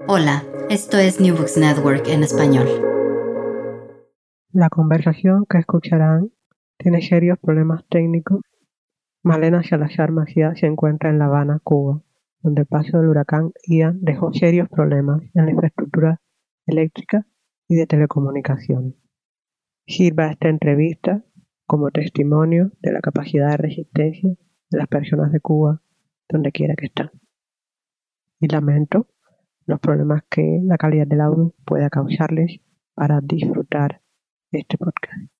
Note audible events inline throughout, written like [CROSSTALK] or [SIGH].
Hola, esto es New Books Network en español. La conversación que escucharán tiene serios problemas técnicos. Malena Salazar Macías se encuentra en La Habana, Cuba, donde el paso del huracán Ian dejó serios problemas en la infraestructura eléctrica y de telecomunicaciones. Sirva esta entrevista como testimonio de la capacidad de resistencia de las personas de Cuba, donde quiera que están. Y lamento los problemas que la calidad del audio pueda causarles para disfrutar este podcast.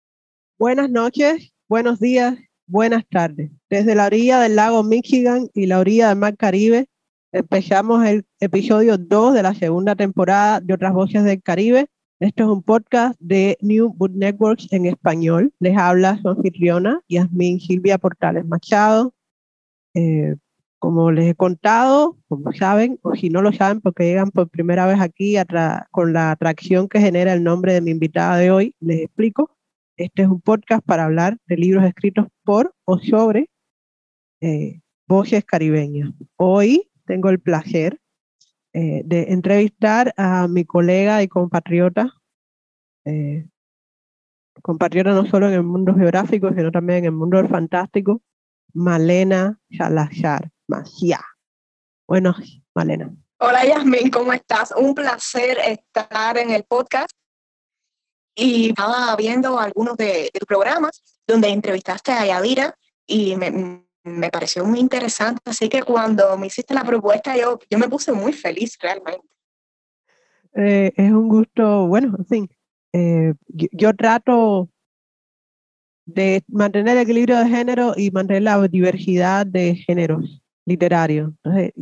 Buenas noches, buenos días, buenas tardes. Desde la orilla del lago Michigan y la orilla del mar Caribe, empezamos el episodio 2 de la segunda temporada de Otras Voces del Caribe. Esto es un podcast de New Book Networks en español. Les habla su anfitriona, Yasmin Silvia Portales Machado. Eh, como les he contado, como saben, o si no lo saben porque llegan por primera vez aquí con la atracción que genera el nombre de mi invitada de hoy, les explico. Este es un podcast para hablar de libros escritos por o sobre eh, voces caribeñas. Hoy tengo el placer eh, de entrevistar a mi colega y compatriota, eh, compatriota no solo en el mundo geográfico, sino también en el mundo del fantástico, Malena Salazar. Magia. Bueno, Malena. Hola Yasmin, ¿cómo estás? Un placer estar en el podcast. Y estaba viendo algunos de, tus programas donde entrevistaste a Yadira y me, me, pareció muy interesante. Así que cuando me hiciste la propuesta, yo, yo me puse muy feliz realmente. Eh, es un gusto, bueno, en fin, eh, yo, trato de mantener el equilibrio de género y mantener la diversidad de géneros literario. Entonces,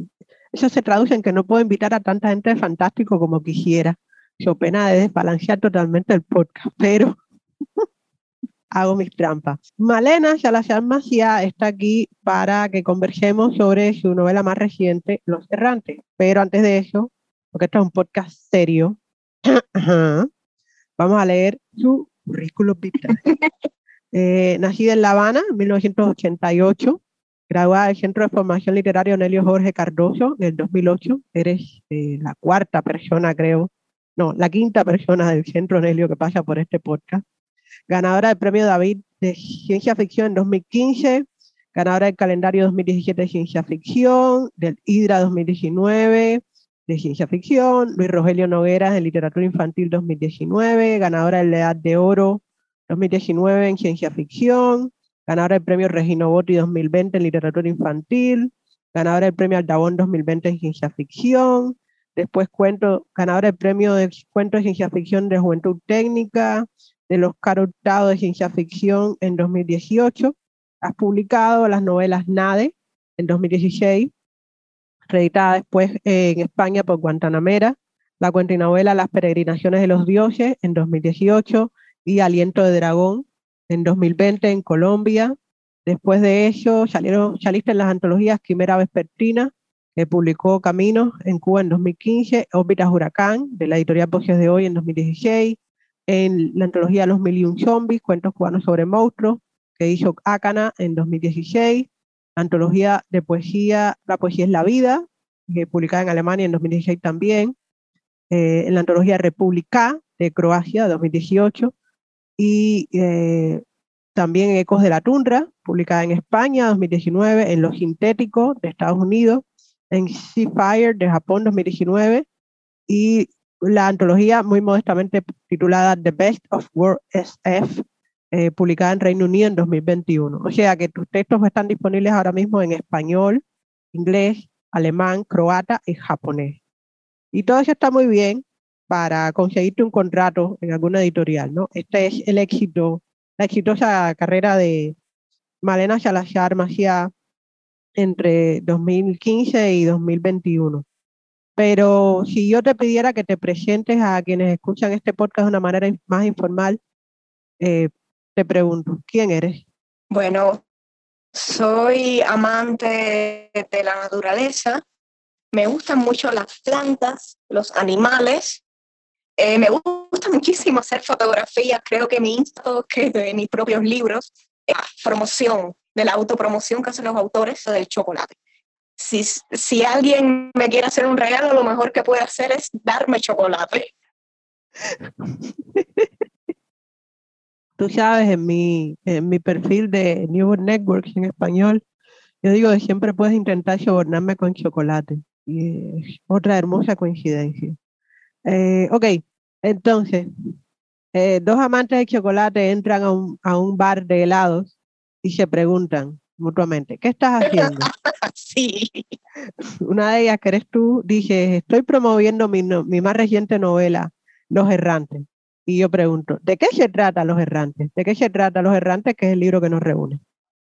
eso se traduce en que no puedo invitar a tanta gente de fantástico como quisiera. Yo pena de desbalancear totalmente el podcast, pero [LAUGHS] hago mis trampas. Malena Salazar Macía está aquí para que conversemos sobre su novela más reciente, Los Errantes. Pero antes de eso, porque esto es un podcast serio, [CLEARS THROAT] vamos a leer su currículum vitae. [LAUGHS] Eh, nacida en La Habana en 1988, graduada del Centro de Formación Literaria Onelio Jorge Cardoso en el 2008. Eres eh, la cuarta persona, creo, no, la quinta persona del Centro Onelio que pasa por este podcast. Ganadora del Premio David de Ciencia Ficción en 2015, ganadora del calendario 2017 de Ciencia Ficción, del HIDRA 2019 de Ciencia Ficción, Luis Rogelio Nogueras de Literatura Infantil 2019, ganadora del Edad de Oro 2019 en Ciencia Ficción, ganadora del premio Regino Botti 2020 en literatura infantil, ganadora del premio Aldabón 2020 en ciencia ficción, después cuento, ganadora del premio de cuento de ciencia ficción de juventud técnica, del Oscar Hurtado de ciencia ficción en 2018. Has publicado las novelas Nade en 2016, reeditada después en España por Guantanamera, la cuenta y novela Las peregrinaciones de los dioses en 2018 y Aliento de Dragón en 2020 en Colombia. Después de ello salieron, saliste en las antologías Quimera Vespertina, que publicó Caminos en Cuba en 2015, Órbitas Huracán, de la editorial Voces de Hoy en 2016, en la antología Los Mil y Un Zombies, Cuentos Cubanos sobre Monstruos, que hizo Acana en 2016, antología de poesía La Poesía es la Vida, que publicada en Alemania en 2016 también, eh, en la antología República de Croacia 2018, y eh, también Ecos de la Tundra, publicada en España 2019, en Los Sintéticos de Estados Unidos, en Sea Fire de Japón 2019, y la antología muy modestamente titulada The Best of World SF, eh, publicada en Reino Unido en 2021. O sea que tus textos están disponibles ahora mismo en español, inglés, alemán, croata y japonés. Y todo eso está muy bien para conseguirte un contrato en alguna editorial, ¿no? Este es el éxito, la exitosa carrera de Malena Salazar Macía entre 2015 y 2021. Pero si yo te pidiera que te presentes a quienes escuchan este podcast de una manera más informal, eh, te pregunto, ¿quién eres? Bueno, soy amante de la naturaleza, me gustan mucho las plantas, los animales, eh, me gusta muchísimo hacer fotografías, creo que mi Insta, que de mis propios libros, promoción, de la autopromoción que hacen los autores del chocolate si, si alguien me quiere hacer un regalo, lo mejor que puede hacer es darme chocolate. Tú sabes, en mi, en mi perfil de New Networks en español, yo digo que siempre puedes intentar sobornarme con chocolate. Y es otra hermosa coincidencia. Eh, ok, entonces, eh, dos amantes de chocolate entran a un, a un bar de helados y se preguntan mutuamente, ¿qué estás haciendo? [LAUGHS] sí. Una de ellas, que eres tú, dije, estoy promoviendo mi, mi más reciente novela, Los Errantes. Y yo pregunto, ¿de qué se trata Los Errantes? ¿De qué se trata Los Errantes, que es el libro que nos reúne?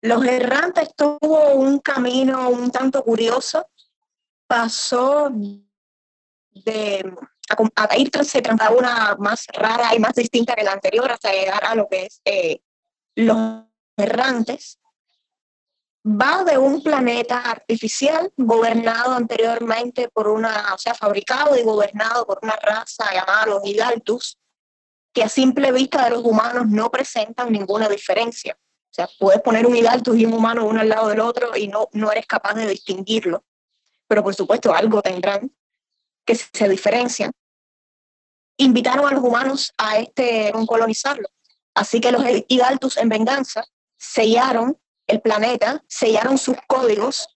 Los Errantes tuvo un camino un tanto curioso. Pasó de a, a ir a una más rara y más distinta que la anterior hasta llegar a lo que es eh, Los Errantes, va de un planeta artificial gobernado anteriormente por una, o sea, fabricado y gobernado por una raza llamada los Hidaltus, que a simple vista de los humanos no presentan ninguna diferencia. O sea, puedes poner un Hidaltus y un humano uno al lado del otro y no, no eres capaz de distinguirlo. Pero por supuesto algo tendrán que se diferencian. Invitaron a los humanos a este a colonizarlo. Así que los Hidaltus en venganza sellaron el planeta, sellaron sus códigos,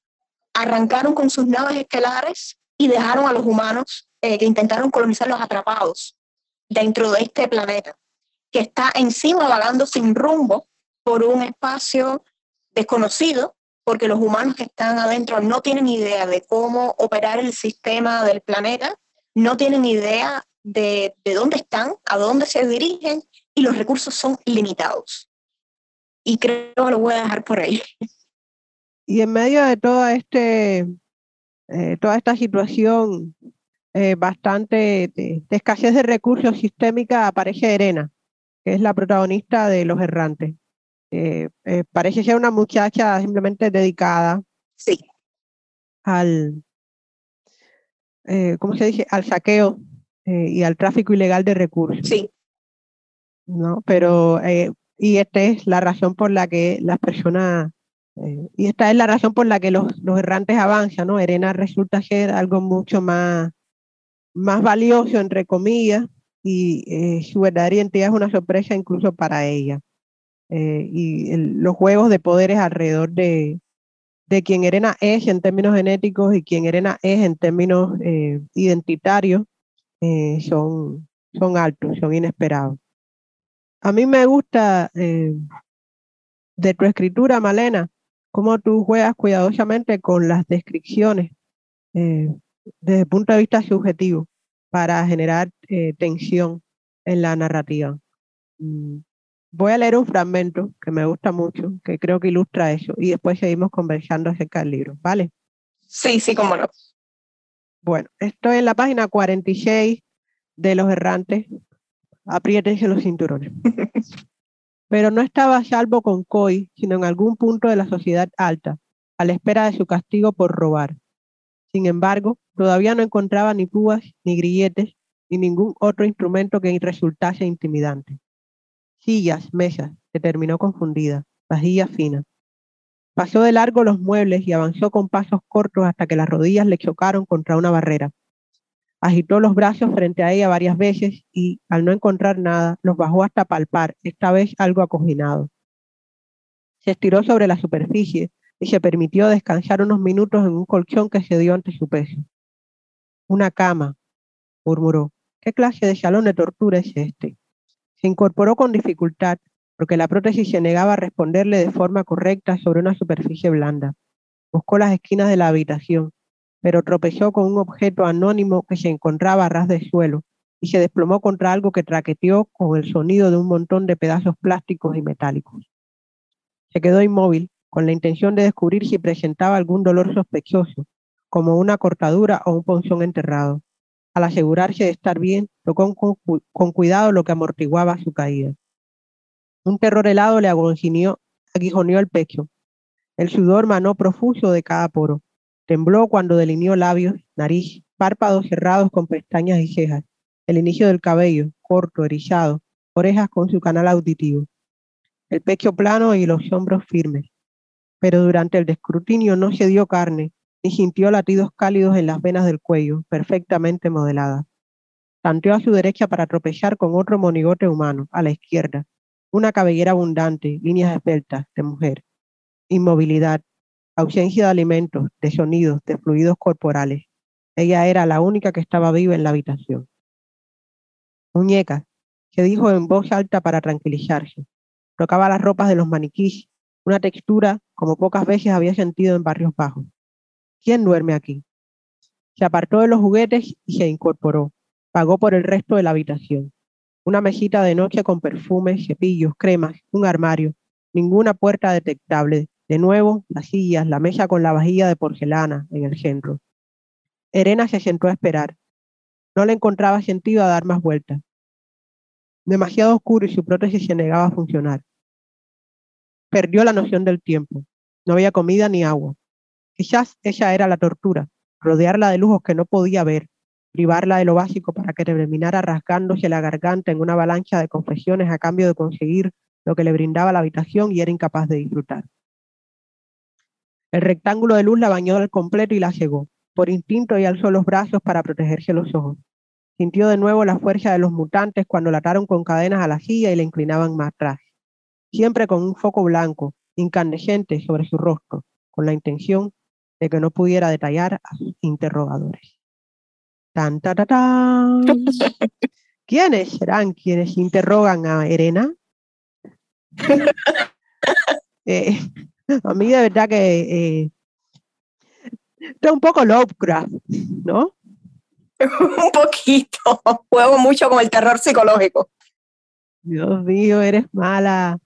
arrancaron con sus naves estelares y dejaron a los humanos eh, que intentaron colonizarlos atrapados dentro de este planeta, que está encima vagando sin rumbo por un espacio desconocido, porque los humanos que están adentro no tienen idea de cómo operar el sistema del planeta, no tienen idea de, de dónde están, a dónde se dirigen y los recursos son limitados y creo que lo voy a dejar por ahí. Y en medio de toda, este, eh, toda esta situación eh, bastante de, escasez de recursos sistémica aparece Erena, que es la protagonista de Los Errantes. Eh, parece ser una muchacha simplemente dedicada sí. al, ¿cómo se dice? Al saqueo y al tráfico ilegal de recursos. Sí. ¿no? Pero y esta es la razón por la que las personas, eh, y esta es la razón por la que los, los errantes avanzan, ¿no? Erena resulta ser algo mucho más, más valioso, entre comillas, y eh, su verdadera identidad es una sorpresa incluso para ella. Eh, y los juegos de poderes alrededor de, de quien Erena es en términos genéticos y quien Erena es en términos identitarios son, son altos, son inesperados. A mí me gusta eh, de tu escritura, Malena, cómo tú juegas cuidadosamente con las descripciones eh, desde el punto de vista subjetivo para generar eh, tensión en la narrativa. Mm, voy a leer un fragmento que me gusta mucho, que creo que ilustra eso, y después seguimos conversando acerca del libro, ¿vale? Sí, sí, cómo no. Bueno, estoy en la página 46 de Los Errantes, apriétense los cinturones. [LAUGHS] Pero no estaba a salvo con Coy, sino en algún punto de la sociedad alta, a la espera de su castigo por robar. Sin embargo, todavía no encontraba ni púas, ni grilletes, ni ningún otro instrumento que resultase intimidante. Sillas, mesas, se terminó confundida, vajillas finas. Pasó de largo los muebles y avanzó con pasos cortos hasta que las rodillas le chocaron contra una barrera. Agitó los brazos frente a ella varias veces y, al no encontrar nada, los bajó hasta palpar, esta vez algo acoginado. Se estiró sobre la superficie y se permitió descansar unos minutos en un colchón que se dio ante su peso. Una cama, murmuró. ¿Qué clase de salón de tortura es este? Se incorporó con dificultad, porque la prótesis se negaba a responderle de forma correcta sobre una superficie blanda. Buscó las esquinas de la habitación, pero tropezó con un objeto anónimo que se encontraba a ras del suelo y se desplomó contra algo que traqueteó con el sonido de un montón de pedazos plásticos y metálicos. Se quedó inmóvil, con la intención de descubrir si presentaba algún dolor sospechoso, como una cortadura o un ponzón enterrado. Al asegurarse de estar bien, tocó con, con cuidado lo que amortiguaba su caída. Un terror helado le aguijoneó el pecho. El sudor manó profuso de cada poro. Tembló cuando delineó labios, nariz, párpados cerrados con pestañas y cejas, el inicio del cabello, corto, erizado, orejas con su canal auditivo, el pecho plano y los hombros firmes. Pero durante el descrutinio no se dio carne, ni sintió latidos cálidos en las venas del cuello, perfectamente modeladas. Tanteó a su derecha para tropezar con otro monigote humano, a la izquierda, una cabellera abundante, líneas esbeltas, de mujer. Inmovilidad, ausencia de alimentos, de sonidos, de fluidos corporales. Ella era la única que estaba viva en la habitación. Muñeca, que dijo en voz alta para tranquilizarse. Tocaba las ropas de los maniquís, una textura como pocas veces había sentido en barrios bajos. ¿Quién duerme aquí? Se apartó de los juguetes y se incorporó. Pagó por el resto de la habitación. Una mesita de noche con perfumes, cepillos, cremas, un armario, ninguna puerta detectable, de nuevo, las sillas, la mesa con la vajilla de porcelana en el centro. Erena se sentó a esperar. No le encontraba sentido a dar más vueltas. Demasiado oscuro y su prótesis se negaba a funcionar. Perdió la noción del tiempo. No había comida ni agua. Quizás ella era la tortura, rodearla de lujos que no podía ver, privarla de lo básico para que terminara rasgándose la garganta en una avalancha de confesiones a cambio de conseguir lo que le brindaba la habitación y era incapaz de disfrutar. El rectángulo de luz la bañó al completo y la cegó. Por instinto y alzó los brazos para protegerse los ojos. Sintió de nuevo la fuerza de los mutantes cuando la ataron con cadenas a la silla y la inclinaban más atrás. Siempre con un foco blanco, incandescente sobre su rostro, con la intención de que no pudiera detallar a sus interrogadores. Tan, ta, ta, [LAUGHS] ¿Quiénes serán quienes interrogan a Erena? [LAUGHS] eh, a mí de verdad que eh, es un poco Lovecraft, ¿no? [LAUGHS] un poquito. Juego mucho con el terror psicológico. Dios mío, eres mala.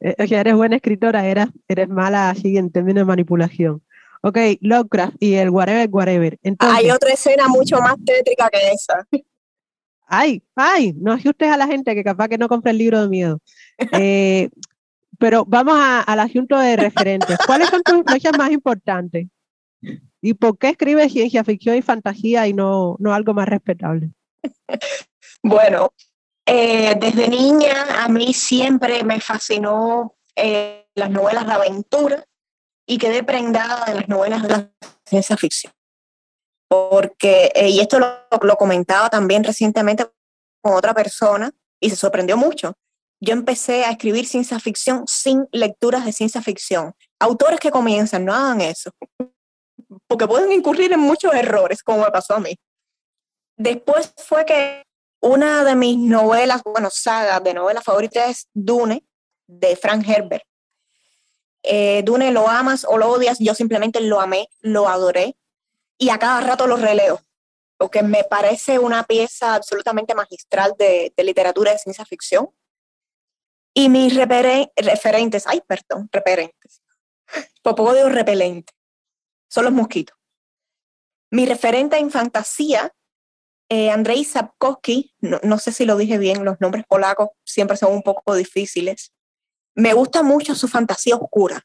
Eh, o sea, eres buena escritora, eres, eres mala así en términos de manipulación. Ok, Lovecraft y el whatever, whatever. Hay otra escena mucho más tétrica que esa. Ay, ay, no asustes a la gente que capaz que no compre el libro de miedo. [LAUGHS] Eh, pero vamos al asunto de referentes. ¿Cuáles son tus influencias más importantes? ¿Y por qué escribes ciencia ficción y fantasía y no, no algo más respetable? [LAUGHS] Bueno, eh, desde niña a mí siempre me fascinó eh, las novelas de aventura y quedé prendada de las novelas de la ciencia ficción. Porque, eh, y esto lo, comentaba también recientemente con otra persona y se sorprendió mucho yo empecé a escribir ciencia ficción sin lecturas de ciencia ficción. Autores que comienzan, no hagan eso, porque pueden incurrir en muchos errores, como me pasó a mí. Después fue que una de mis novelas, bueno, sagas de novelas favoritas es Dune, de Frank Herbert. Eh, Dune lo amas o lo odias, yo simplemente lo amé, lo adoré y a cada rato lo releo, porque me parece una pieza absolutamente magistral de, de literatura de ciencia ficción y mis referentes, ay, perdón, referentes. [LAUGHS] Por poco digo repelente. Son los mosquitos. Mi referente en fantasía, eh, Andrzej Sapkowski, no, sé si lo dije bien, los nombres polacos siempre son un poco difíciles. Me gusta mucho su fantasía oscura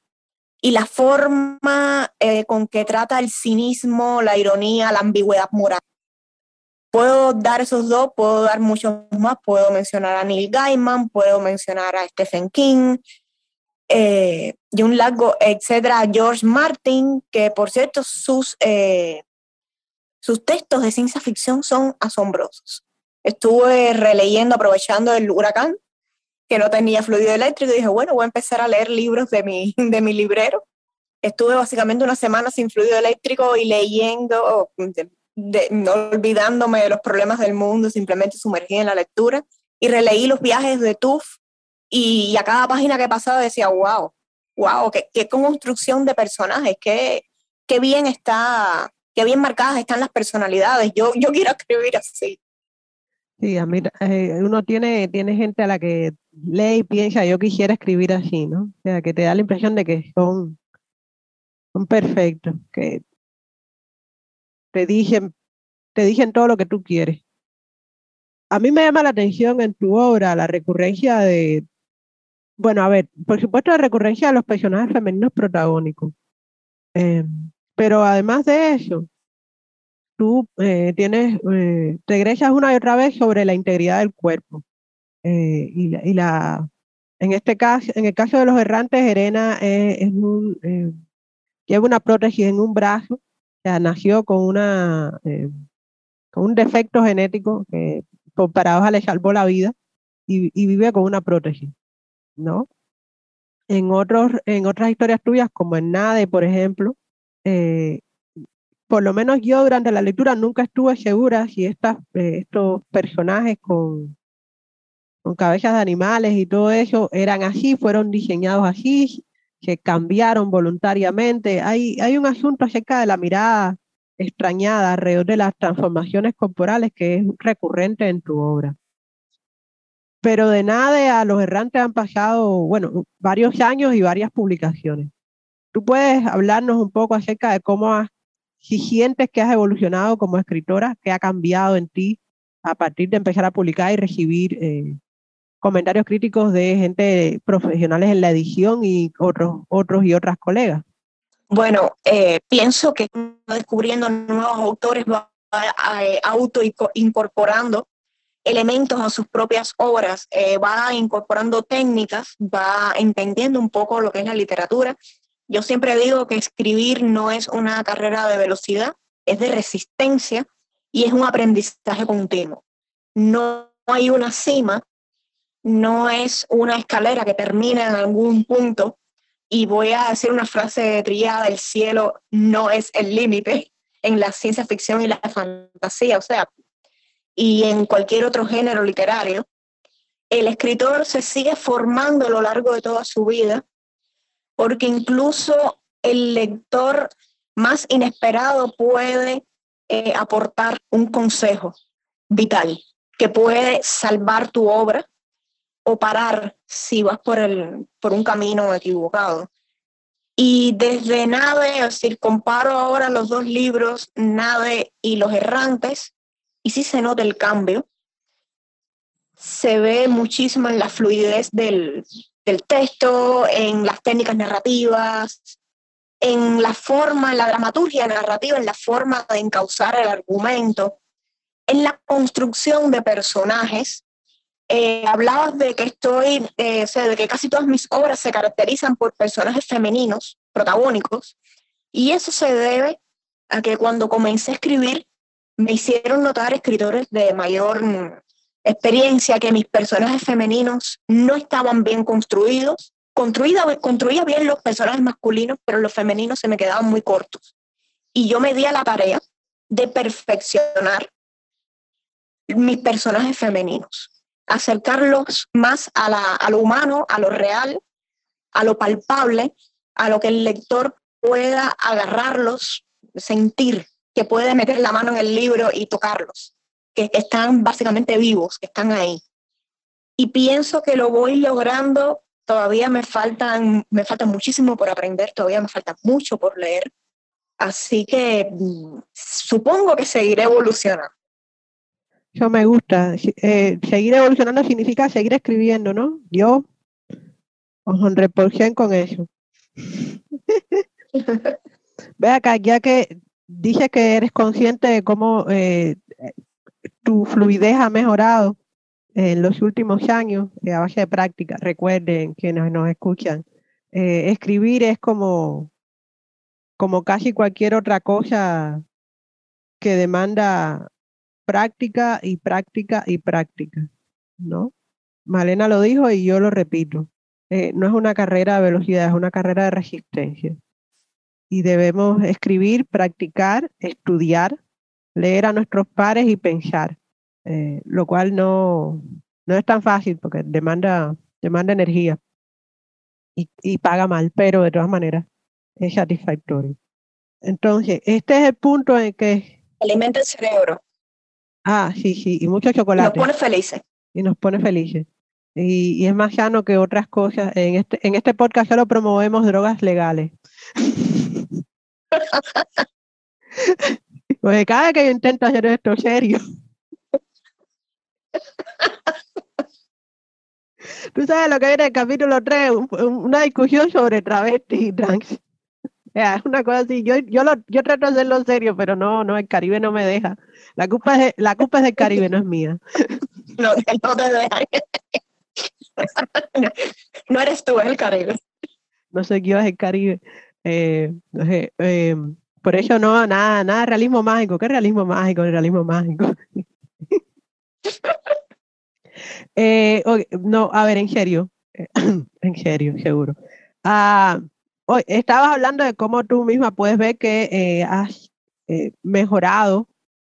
y la forma eh, con que trata el cinismo, la ironía, la ambigüedad moral. Puedo dar esos dos, puedo dar muchos más, puedo mencionar a Neil Gaiman, puedo mencionar a Stephen King, eh, un largo, etcétera, George Martin, que por cierto sus, eh, sus textos de ciencia ficción son asombrosos. Estuve releyendo, aprovechando el huracán, que no tenía fluido eléctrico, y dije, bueno, voy a empezar a leer libros de mi, [LAUGHS] de mi librero. Estuve básicamente una semana sin fluido eléctrico y leyendo no olvidándome de los problemas del mundo, simplemente sumergí en la lectura y releí los viajes de Tuf y, a cada página que pasaba decía, wow, wow, qué, qué construcción de personajes, qué, qué bien está, qué bien marcadas están las personalidades. Yo, yo quiero [LAUGHS] escribir así. Sí, a mí, eh, uno tiene, tiene gente a la que lee y piensa, yo quisiera escribir así, ¿no? O sea, que te da la impresión de que son, son perfectos, que te dicen, te dicen todo lo que tú quieres. A mí me llama la atención en tu obra la recurrencia de, bueno, a ver, por supuesto la recurrencia de los personajes femeninos protagónicos. Eh, pero además de eso, tú eh, tienes, eh, te egresas una y otra vez sobre la integridad del cuerpo. Eh, y, la, en este caso, en el caso de los errantes, Erena es un, lleva una prótesis en un brazo, nació con una con un defecto genético que por paradoja le salvó la vida y, y, vive con una prótesis, ¿no? En, otros, en otras historias tuyas, como en Nade, por ejemplo, eh, por lo menos yo durante la lectura nunca estuve segura si estas, eh, estos personajes con, con cabezas de animales y todo eso eran así, fueron diseñados así, que cambiaron voluntariamente. Hay, hay un asunto acerca de la mirada extrañada alrededor de las transformaciones corporales que es recurrente en tu obra. Pero de nada a los errantes han pasado, bueno, varios años y varias publicaciones. ¿Tú puedes hablarnos un poco acerca de cómo has si sientes que has evolucionado como escritora, qué ha cambiado en ti a partir de empezar a publicar y recibir eh, comentarios críticos de gente profesionales en la edición y otros, otros y otras colegas. Bueno, eh, pienso que descubriendo nuevos autores va eh, auto incorporando elementos a sus propias obras, va incorporando técnicas, va entendiendo un poco lo que es la literatura yo siempre digo que escribir no es una carrera de velocidad, es de resistencia y es un aprendizaje continuo. No hay una cima, no es una escalera que termina en algún punto y voy a decir una frase trillada, el cielo no es el límite en la ciencia ficción y la fantasía, o sea, y en cualquier otro género literario. El escritor se sigue formando a lo largo de toda su vida porque incluso el lector más inesperado puede eh, aportar un consejo vital que puede salvar tu obra o parar si vas por, el, por un camino equivocado. Y desde Nave, es decir, comparo ahora los dos libros, Nave y Los Errantes, y sí se nota el cambio. Se ve muchísimo en la fluidez del, del texto, en las técnicas narrativas, en la forma, en la dramaturgia narrativa, en la forma de encauzar el argumento, en la construcción de personajes. Eh, hablabas de que estoy, eh, o sea, de que casi todas mis obras se caracterizan por personajes femeninos, protagónicos, y eso se debe a que cuando comencé a escribir me hicieron notar escritores de mayor experiencia que mis personajes femeninos no estaban bien construidos. Construida, construía bien los personajes masculinos, pero los femeninos se me quedaban muy cortos. Y yo me di a la tarea de perfeccionar mis personajes femeninos, acercarlos más a, la, a lo humano, a lo real, a lo palpable, a lo que el lector pueda agarrarlos, sentir, que puede meter la mano en el libro y tocarlos que están básicamente vivos, que están ahí. Y pienso que lo voy logrando, todavía me faltan, me falta muchísimo por aprender, todavía me falta mucho por leer, así que mm, supongo que seguiré evolucionando. Eso me gusta. Eh, seguir evolucionando significa seguir escribiendo, ¿no? Yo os honré con eso. [LAUGHS] Ve acá, ya que dices que eres consciente de cómo eh, tu fluidez ha mejorado en los últimos años eh, a base de práctica. Recuerden quienes nos escuchan, escribir es como, como casi cualquier otra cosa que demanda práctica y práctica y práctica, ¿no? Malena lo dijo y yo lo repito. Eh, no es una carrera de velocidad, es una carrera de resistencia. Y debemos escribir, practicar, estudiar, leer a nuestros pares y pensar, eh, lo cual no, no es tan fácil porque demanda, demanda energía y, y paga mal, pero de todas maneras es satisfactorio. Entonces, este es el punto en que... Alimenta el cerebro. Ah, sí, sí, y mucho chocolate. Nos pone felices. Y nos pone felices. Y, y, es más sano que otras cosas. En este, en este podcast solo promovemos drogas legales. [LAUGHS] Porque cada vez que yo intento hacer esto serio. [LAUGHS] Tú sabes lo que viene en el capítulo 3, una discusión sobre travesti y trans. Es [LAUGHS] una cosa así. Yo, yo, lo, yo trato de hacerlo serio, pero no, no, el Caribe no me deja. La culpa es, la culpa es del Caribe, no es mía. [LAUGHS] No, [LAUGHS] no te deja. No eres tú, es el Caribe. No sé quién es el Caribe. Eh, no sé, eh, por eso no, nada, nada, realismo mágico. ¿Qué realismo mágico? El realismo mágico. eh, okay, no, a ver, en serio. [CLEARS THROAT] en serio, seguro. Ah, hoy estabas hablando de cómo tú misma puedes ver que eh, has eh, mejorado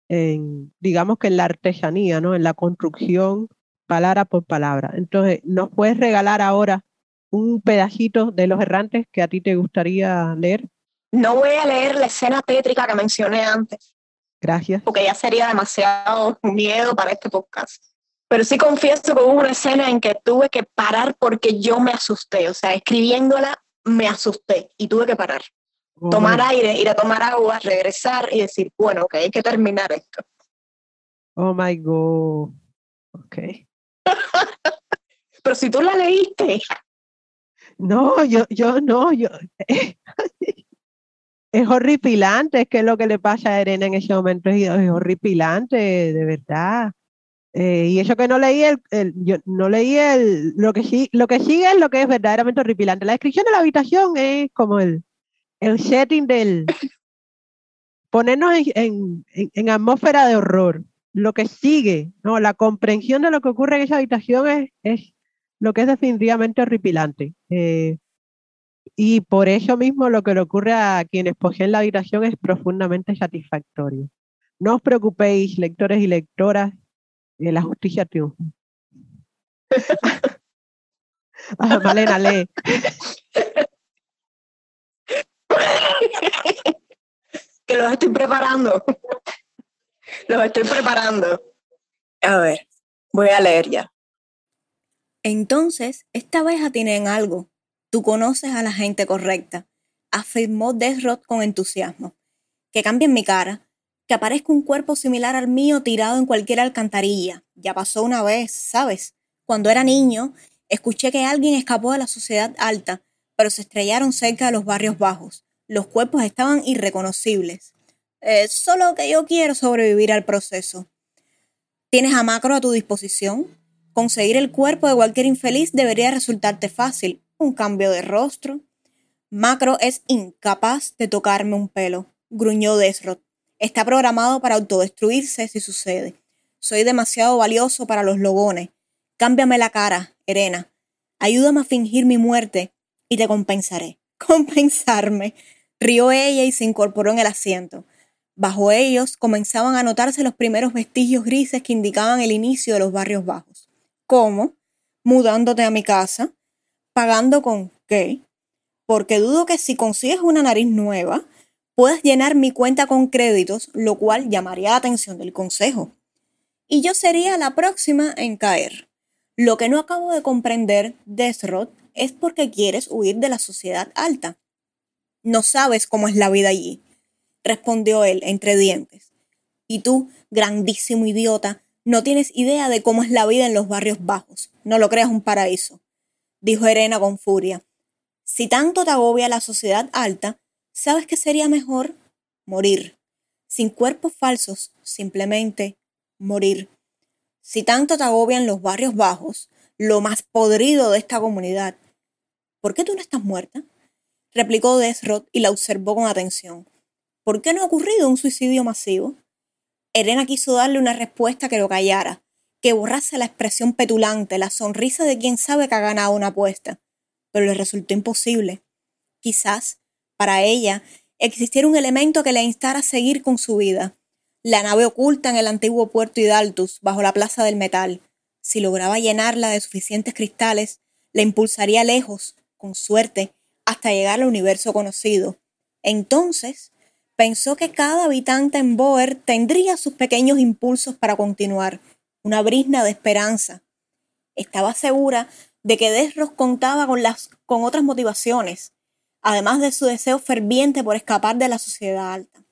en, digamos que en la artesanía, ¿no? En la construcción, palabra por palabra. Entonces, ¿nos puedes regalar ahora un pedacito de Los Errantes que a ti te gustaría leer? No voy a leer la escena tétrica que mencioné antes. Gracias. Porque ya sería demasiado miedo para este podcast. Pero sí confieso que hubo una escena en que tuve que parar porque yo me asusté. O sea, escribiéndola me asusté y tuve que parar. Oh tomar my... aire, ir a tomar agua, regresar y decir, bueno, ok, hay que terminar esto. Oh my God. Ok. [LAUGHS] Pero si tú la leíste. No, yo, yo no, yo. [LAUGHS] es horripilante, es que lo que le pasa a Irene en ese momento es horripilante, de verdad. Eh, y eso que no leí el, el, yo no leí el lo que sí lo que sigue es lo que es verdaderamente horripilante. La descripción de la habitación es como el, el setting del ponernos en, en, en, atmósfera de horror. Lo que sigue, no, la comprensión de lo que ocurre en esa habitación es, es lo que es definitivamente horripilante. Eh, y por eso mismo lo que le ocurre a quienes poseen la habitación es profundamente satisfactorio. No os preocupéis, lectores y lectoras, eh, la justicia triunfa. [LAUGHS] ah, Malena, lee. que los estoy preparando. los estoy preparando. A ver, voy a leer ya. Entonces, esta vez atienen algo. Tú conoces a la gente correcta, afirmó Desrod con entusiasmo. Que cambien mi cara, que aparezca un cuerpo similar al mío tirado en cualquier alcantarilla. Ya pasó una vez, ¿sabes? Cuando era niño, escuché que alguien escapó de la sociedad alta, pero se estrellaron cerca de los barrios bajos. Los cuerpos estaban irreconocibles. Eh, solo que yo quiero sobrevivir al proceso. ¿Tienes a Macro a tu disposición? Conseguir el cuerpo de cualquier infeliz debería resultarte fácil. Un cambio de rostro. Macro es incapaz de tocarme un pelo, gruñó Desrod. Está programado para autodestruirse si sucede. Soy demasiado valioso para los logones. Cámbiame la cara, Erena. Ayúdame a fingir mi muerte y te compensaré. [LAUGHS] Compensarme. Rió ella y se incorporó en el asiento. Bajo ellos comenzaban a notarse los primeros vestigios grises que indicaban el inicio de los barrios bajos. ¿Cómo? Mudándote a mi casa. ¿Pagando con qué? Porque dudo que si consigues una nariz nueva, puedas llenar mi cuenta con créditos, lo cual llamaría la atención del consejo. Y yo sería la próxima en caer. Lo que no acabo de comprender, Desrod, es porque quieres huir de la sociedad alta. No sabes cómo es la vida allí, respondió él entre dientes. Y tú, grandísimo idiota, no tienes idea de cómo es la vida en los barrios bajos. No lo creas un paraíso, dijo Erena con furia. Si tanto te agobia la sociedad alta, ¿sabes qué sería mejor? Morir. Sin cuerpos falsos, simplemente morir. Si tanto te agobian los barrios bajos, lo más podrido de esta comunidad, ¿por qué tú no estás muerta? replicó Desrod y la observó con atención. ¿Por qué no ha ocurrido un suicidio masivo? Elena quiso darle una respuesta que lo callara, que borrase la expresión petulante, la sonrisa de quien sabe que ha ganado una apuesta, pero le resultó imposible. Quizás, para ella, existiera un elemento que le instara a seguir con su vida. la nave oculta en el antiguo puerto Hidaltus, bajo la plaza del metal. Si lograba llenarla de suficientes cristales, la impulsaría lejos, con suerte, hasta llegar al universo conocido. Entonces, pensó que cada habitante en Boer tendría sus pequeños impulsos para continuar, una brisna de esperanza. Estaba segura de que Desros contaba con, las, con otras motivaciones, además de su deseo ferviente por escapar de la sociedad alta.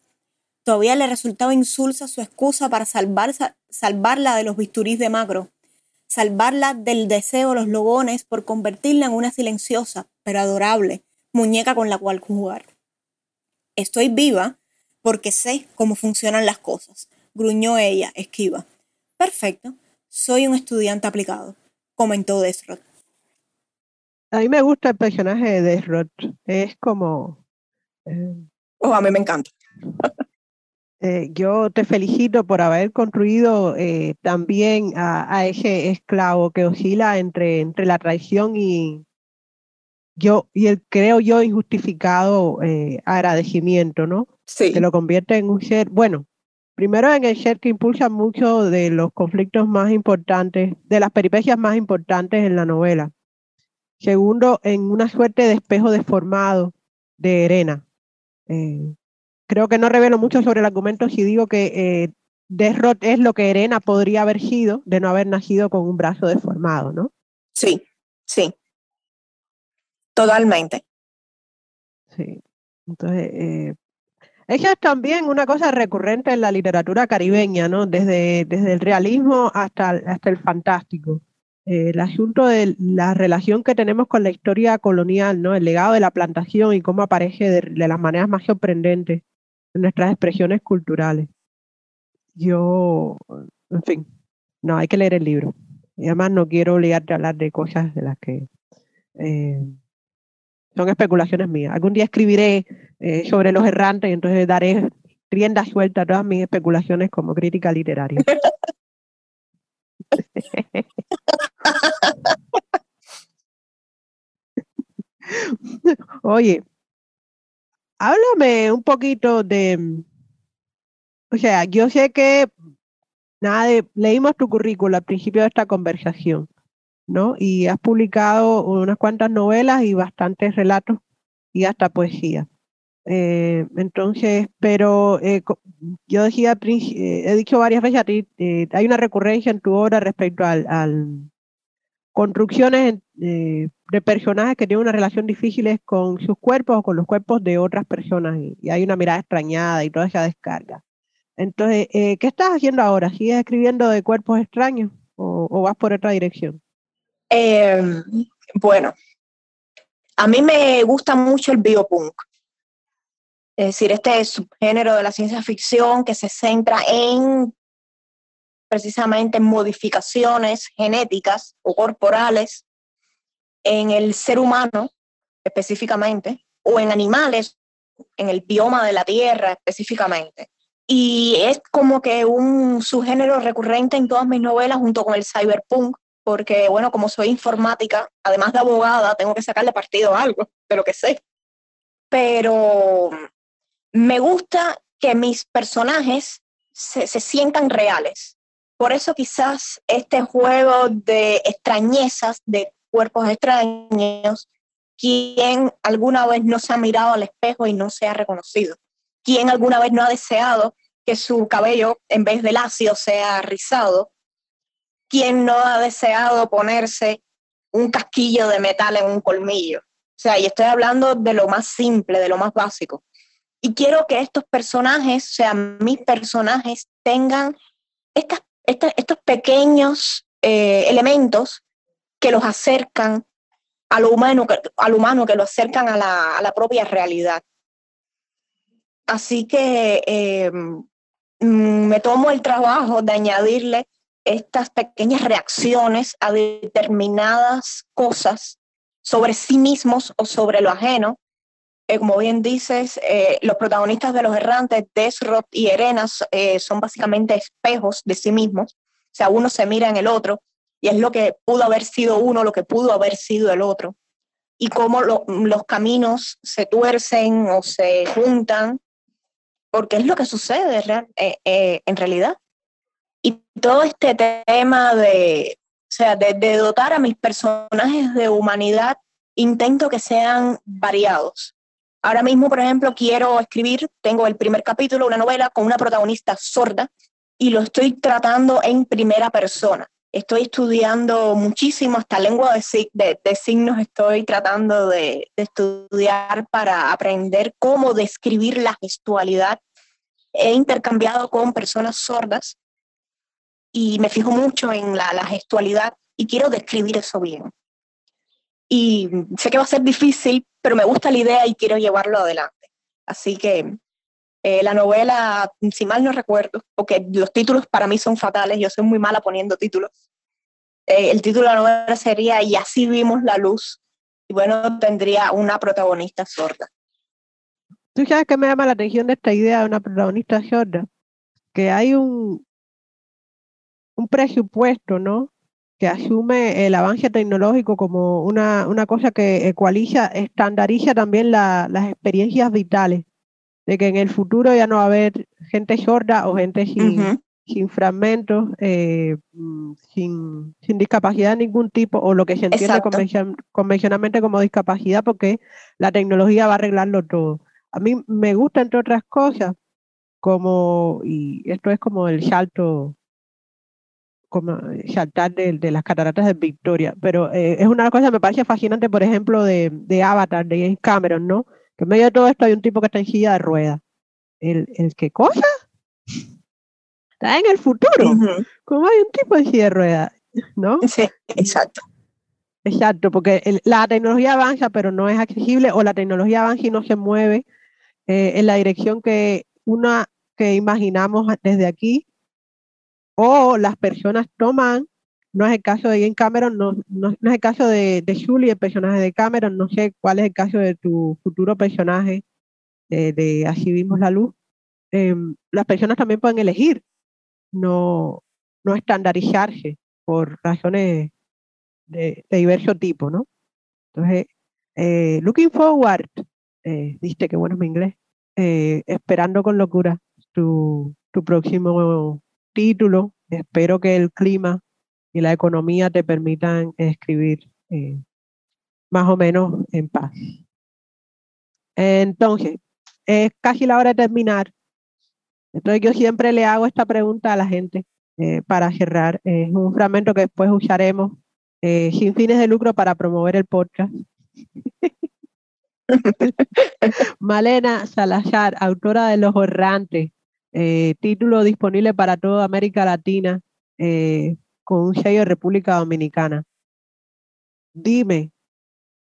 Todavía le resultaba insulsa su excusa para salvarla de los bisturís de Macro, salvarla del deseo de los logones por convertirla en una silenciosa, pero adorable, muñeca con la cual jugar. Estoy viva porque sé cómo funcionan las cosas, gruñó ella, esquiva. Perfecto, soy un estudiante aplicado, comentó Desrod. A mí me gusta el personaje de Desrod, es como... Eh, oh, a mí me encanta. [LAUGHS] Eh, yo te felicito por haber construido eh, también a, ese esclavo que oscila entre, entre la traición y, yo, y el creo yo injustificado eh, agradecimiento, ¿no? Sí. Que lo convierte en un ser, bueno, primero en el ser que impulsa mucho de los conflictos más importantes, de las peripecias más importantes en la novela. Segundo, en una suerte de espejo deformado de Erena. Eh, creo que no revelo mucho sobre el argumento si digo que eh, Desrot es lo que Erena podría haber sido de no haber nacido con un brazo deformado, ¿no? Sí, sí. Totalmente. Sí. Entonces, eh, ella es también una cosa recurrente en la literatura caribeña, ¿no? Desde, desde el realismo hasta, hasta el fantástico. Eh, el asunto de la relación que tenemos con la historia colonial, ¿no? El legado de la plantación y cómo aparece de, de las maneras más sorprendentes nuestras expresiones culturales. Yo, en fin, no, hay que leer el libro. Y además no quiero obligarte a hablar de cosas de las que eh, son especulaciones mías. Algún día escribiré eh, sobre los errantes y entonces daré rienda suelta a todas mis especulaciones como crítica literaria. [LAUGHS] Oye, háblame un poquito de, o sea, yo sé que nada, leímos tu currículum al principio de esta conversación, ¿no? Y has publicado unas cuantas novelas y bastantes relatos y hasta poesía. Eh, entonces, pero eh, yo decía, eh, he dicho varias veces a ti, hay una recurrencia en tu obra respecto al construcciones eh, de personajes que tienen una relación difíciles con sus cuerpos o con los cuerpos de otras personas y, hay una mirada extrañada y toda esa descarga. Entonces, eh, ¿qué estás haciendo ahora? ¿Sigues escribiendo de cuerpos extraños o, vas por otra dirección? Em, bueno, a mí me gusta mucho el biopunk. Es decir, este subgénero de la ciencia ficción que se centra en precisamente modificaciones genéticas o corporales en el ser humano específicamente, o en animales, en el bioma de la Tierra específicamente. Y es como que un subgénero recurrente en todas mis novelas junto con el cyberpunk, porque bueno, como soy informática, además de abogada, tengo que sacarle partido a algo, de lo que sé. Pero me gusta que mis personajes se, se sientan reales, por eso quizás este juego de extrañezas, de cuerpos extraños, quien alguna vez no se ha mirado al espejo y no se ha reconocido, quien alguna vez no ha deseado que su cabello en vez de lacio sea rizado, quien no ha deseado ponerse un casquillo de metal en un colmillo. O sea, y estoy hablando de lo más simple, de lo más básico. Y quiero que estos personajes, o sea, mis personajes, tengan estas estos pequeños eh, elementos que los acercan a lo humano, al humano, que lo acercan a la, propia realidad. Así que em, mm, me tomo el trabajo de añadirle estas pequeñas reacciones a determinadas cosas sobre sí mismos o sobre lo ajeno eh, como bien dices, eh, los protagonistas de Los Errantes, Desrot y Erenas, eh, son básicamente espejos de sí mismos. O sea, uno se mira en el otro y es lo que pudo haber sido uno, lo que pudo haber sido el otro. Y cómo los caminos se tuercen o se juntan porque es lo que sucede eh, eh, en realidad. Y todo este tema de, o sea, de, de dotar a mis personajes de humanidad, intento que sean variados. Ahora mismo, por ejemplo, quiero escribir, tengo el primer capítulo, una novela con una protagonista sorda y lo estoy tratando en primera persona. Estoy estudiando muchísimo, hasta lengua de, de, signos estoy tratando de, de, estudiar para aprender cómo describir la gestualidad. He intercambiado con personas sordas y me fijo mucho en la, la gestualidad y quiero describir eso bien. Y sé que va a ser difícil, pero me gusta la idea y quiero llevarlo adelante. Así que eh, la novela, si mal no recuerdo, porque los títulos para mí son fatales, yo soy muy mala poniendo títulos. Eh, el título de la novela sería Y así vimos la luz. Y bueno, tendría una protagonista sorda. ¿Tú sabes qué me llama la atención de esta idea de una protagonista sorda? Que hay un, un presupuesto, ¿no? Que asume el avance tecnológico como una, una cosa que ecualiza, estandariza también las experiencias vitales de que en el futuro ya no va a haber gente sorda o gente sin, sin fragmentos, eh, sin, sin, discapacidad de ningún tipo, o lo que se entiende convencionalmente como discapacidad, porque la tecnología va a arreglarlo todo. A mí me gusta, entre otras cosas, como, y esto es como el salto, como saltar de, de las cataratas de Victoria, pero eh, es una cosa que me parece fascinante, por ejemplo, de, de Avatar, de James Cameron, ¿no? Que en medio de todo esto hay un tipo que está en silla de ruedas. ¿El, el qué cosa? Está en el futuro. ¿Cómo hay un tipo en silla de ruedas? ¿No? Sí, exacto. Exacto, porque la tecnología avanza, pero no es accesible, o la tecnología avanza y no se mueve eh, en la dirección que una que imaginamos desde aquí, o las personas toman no es el caso de Jane Cameron, no, no, es el caso de, de Julie, el personaje de Cameron, no sé cuál es el caso de tu futuro personaje de, de la luz. Em, las personas también pueden elegir no, no estandarizarse por razones de, de diverso tipo, ¿no? Entonces, eh, looking forward, eh, que bueno es mi inglés, eh, esperando con locura tu, tu próximo título. Espero que el clima y la economía te permitan escribir eh, más o menos en paz. Entonces, es casi la hora de terminar. Entonces yo siempre le hago esta pregunta a la gente eh, para cerrar. Es un fragmento que después usaremos eh, sin fines de lucro para promover el podcast. [LAUGHS] Malena Salazar, autora de Los Horrantes, título disponible para toda América Latina, con un sello de República Dominicana. Dime,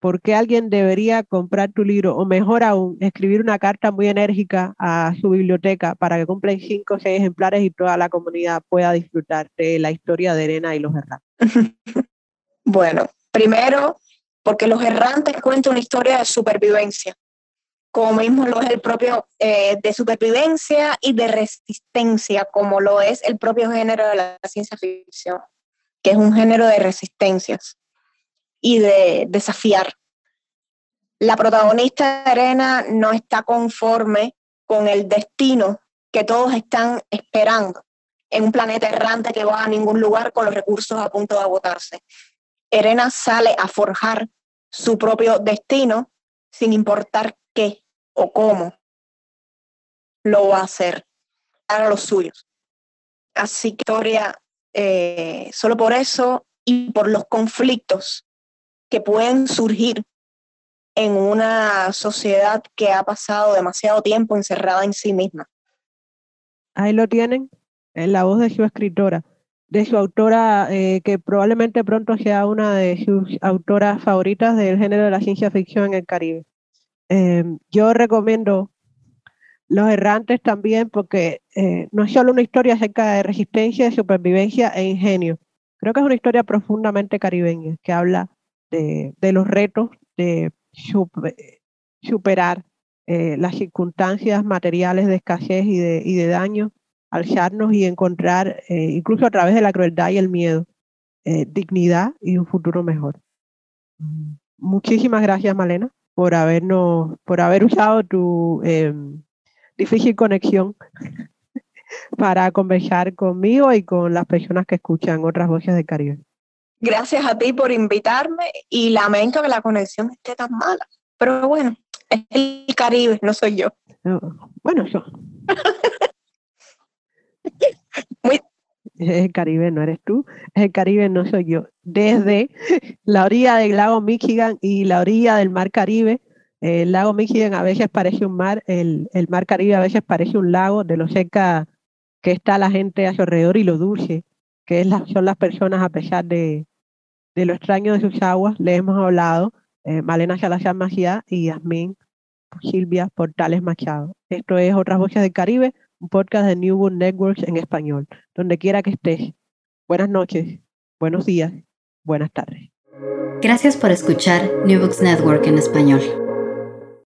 ¿por qué alguien debería comprar tu libro? O mejor aún, escribir una carta muy enérgica a su biblioteca para que cumplan cinco o seis ejemplares y toda la comunidad pueda disfrutar de la historia de Elena y los errantes. [LAUGHS] bueno, primero, porque los errantes cuentan una historia de supervivencia como mismo lo es el propio eh, de supervivencia y de resistencia, como lo es el propio género de la ciencia ficción que es un género de resistencias y de desafiar. La protagonista Arena no está conforme con el destino que todos están esperando en un planeta errante que va a ningún lugar con los recursos a punto de agotarse. Erena sale a forjar su propio destino sin importar qué o cómo lo va a hacer para los suyos. Así que historia eh, solo por eso y por los conflictos que pueden surgir en una sociedad que ha pasado demasiado tiempo encerrada en sí misma. Ahí lo tienen, en la voz de su escritora, de su autora, eh, que probablemente pronto sea una de sus autoras favoritas del género de la ciencia ficción en el Caribe. Eh, yo recomiendo los errantes también, porque eh, no es solo una historia acerca de resistencia, de supervivencia e ingenio. Creo que es una historia profundamente caribeña, que habla de, de los retos de superar eh, las circunstancias materiales de escasez y de, y de daño, alzarnos y encontrar, eh, incluso a través de la crueldad y el miedo, dignidad y un futuro mejor. Muchísimas gracias, Malena, por habernos, por haber usado tu em, difícil conexión [LAUGHS] para conversar conmigo y con las personas que escuchan otras voces del Caribe. Gracias a ti por invitarme y lamento que la conexión esté tan mala. Pero bueno, es el Caribe, no soy yo. bueno, yo. [LAUGHS] Es [LAUGHS] el Caribe, no eres tú. Es el Caribe, no soy yo. Desde la orilla del lago Michigan y la orilla del mar Caribe, el lago Michigan a veces parece un mar, el, el mar Caribe a veces parece un lago, de lo cerca que está la gente a su alrededor y lo dulce que es son las personas a pesar de, de lo extraño de sus aguas. Le hemos hablado eh, Malena Salazar Macía y Yasmín Silvia Portales Machado. Esto es Otras Voces del Caribe, un podcast de New Book Networks en español, donde quiera que estés. Buenas noches, buenos días, buenas tardes. Gracias por escuchar New Books Network en español.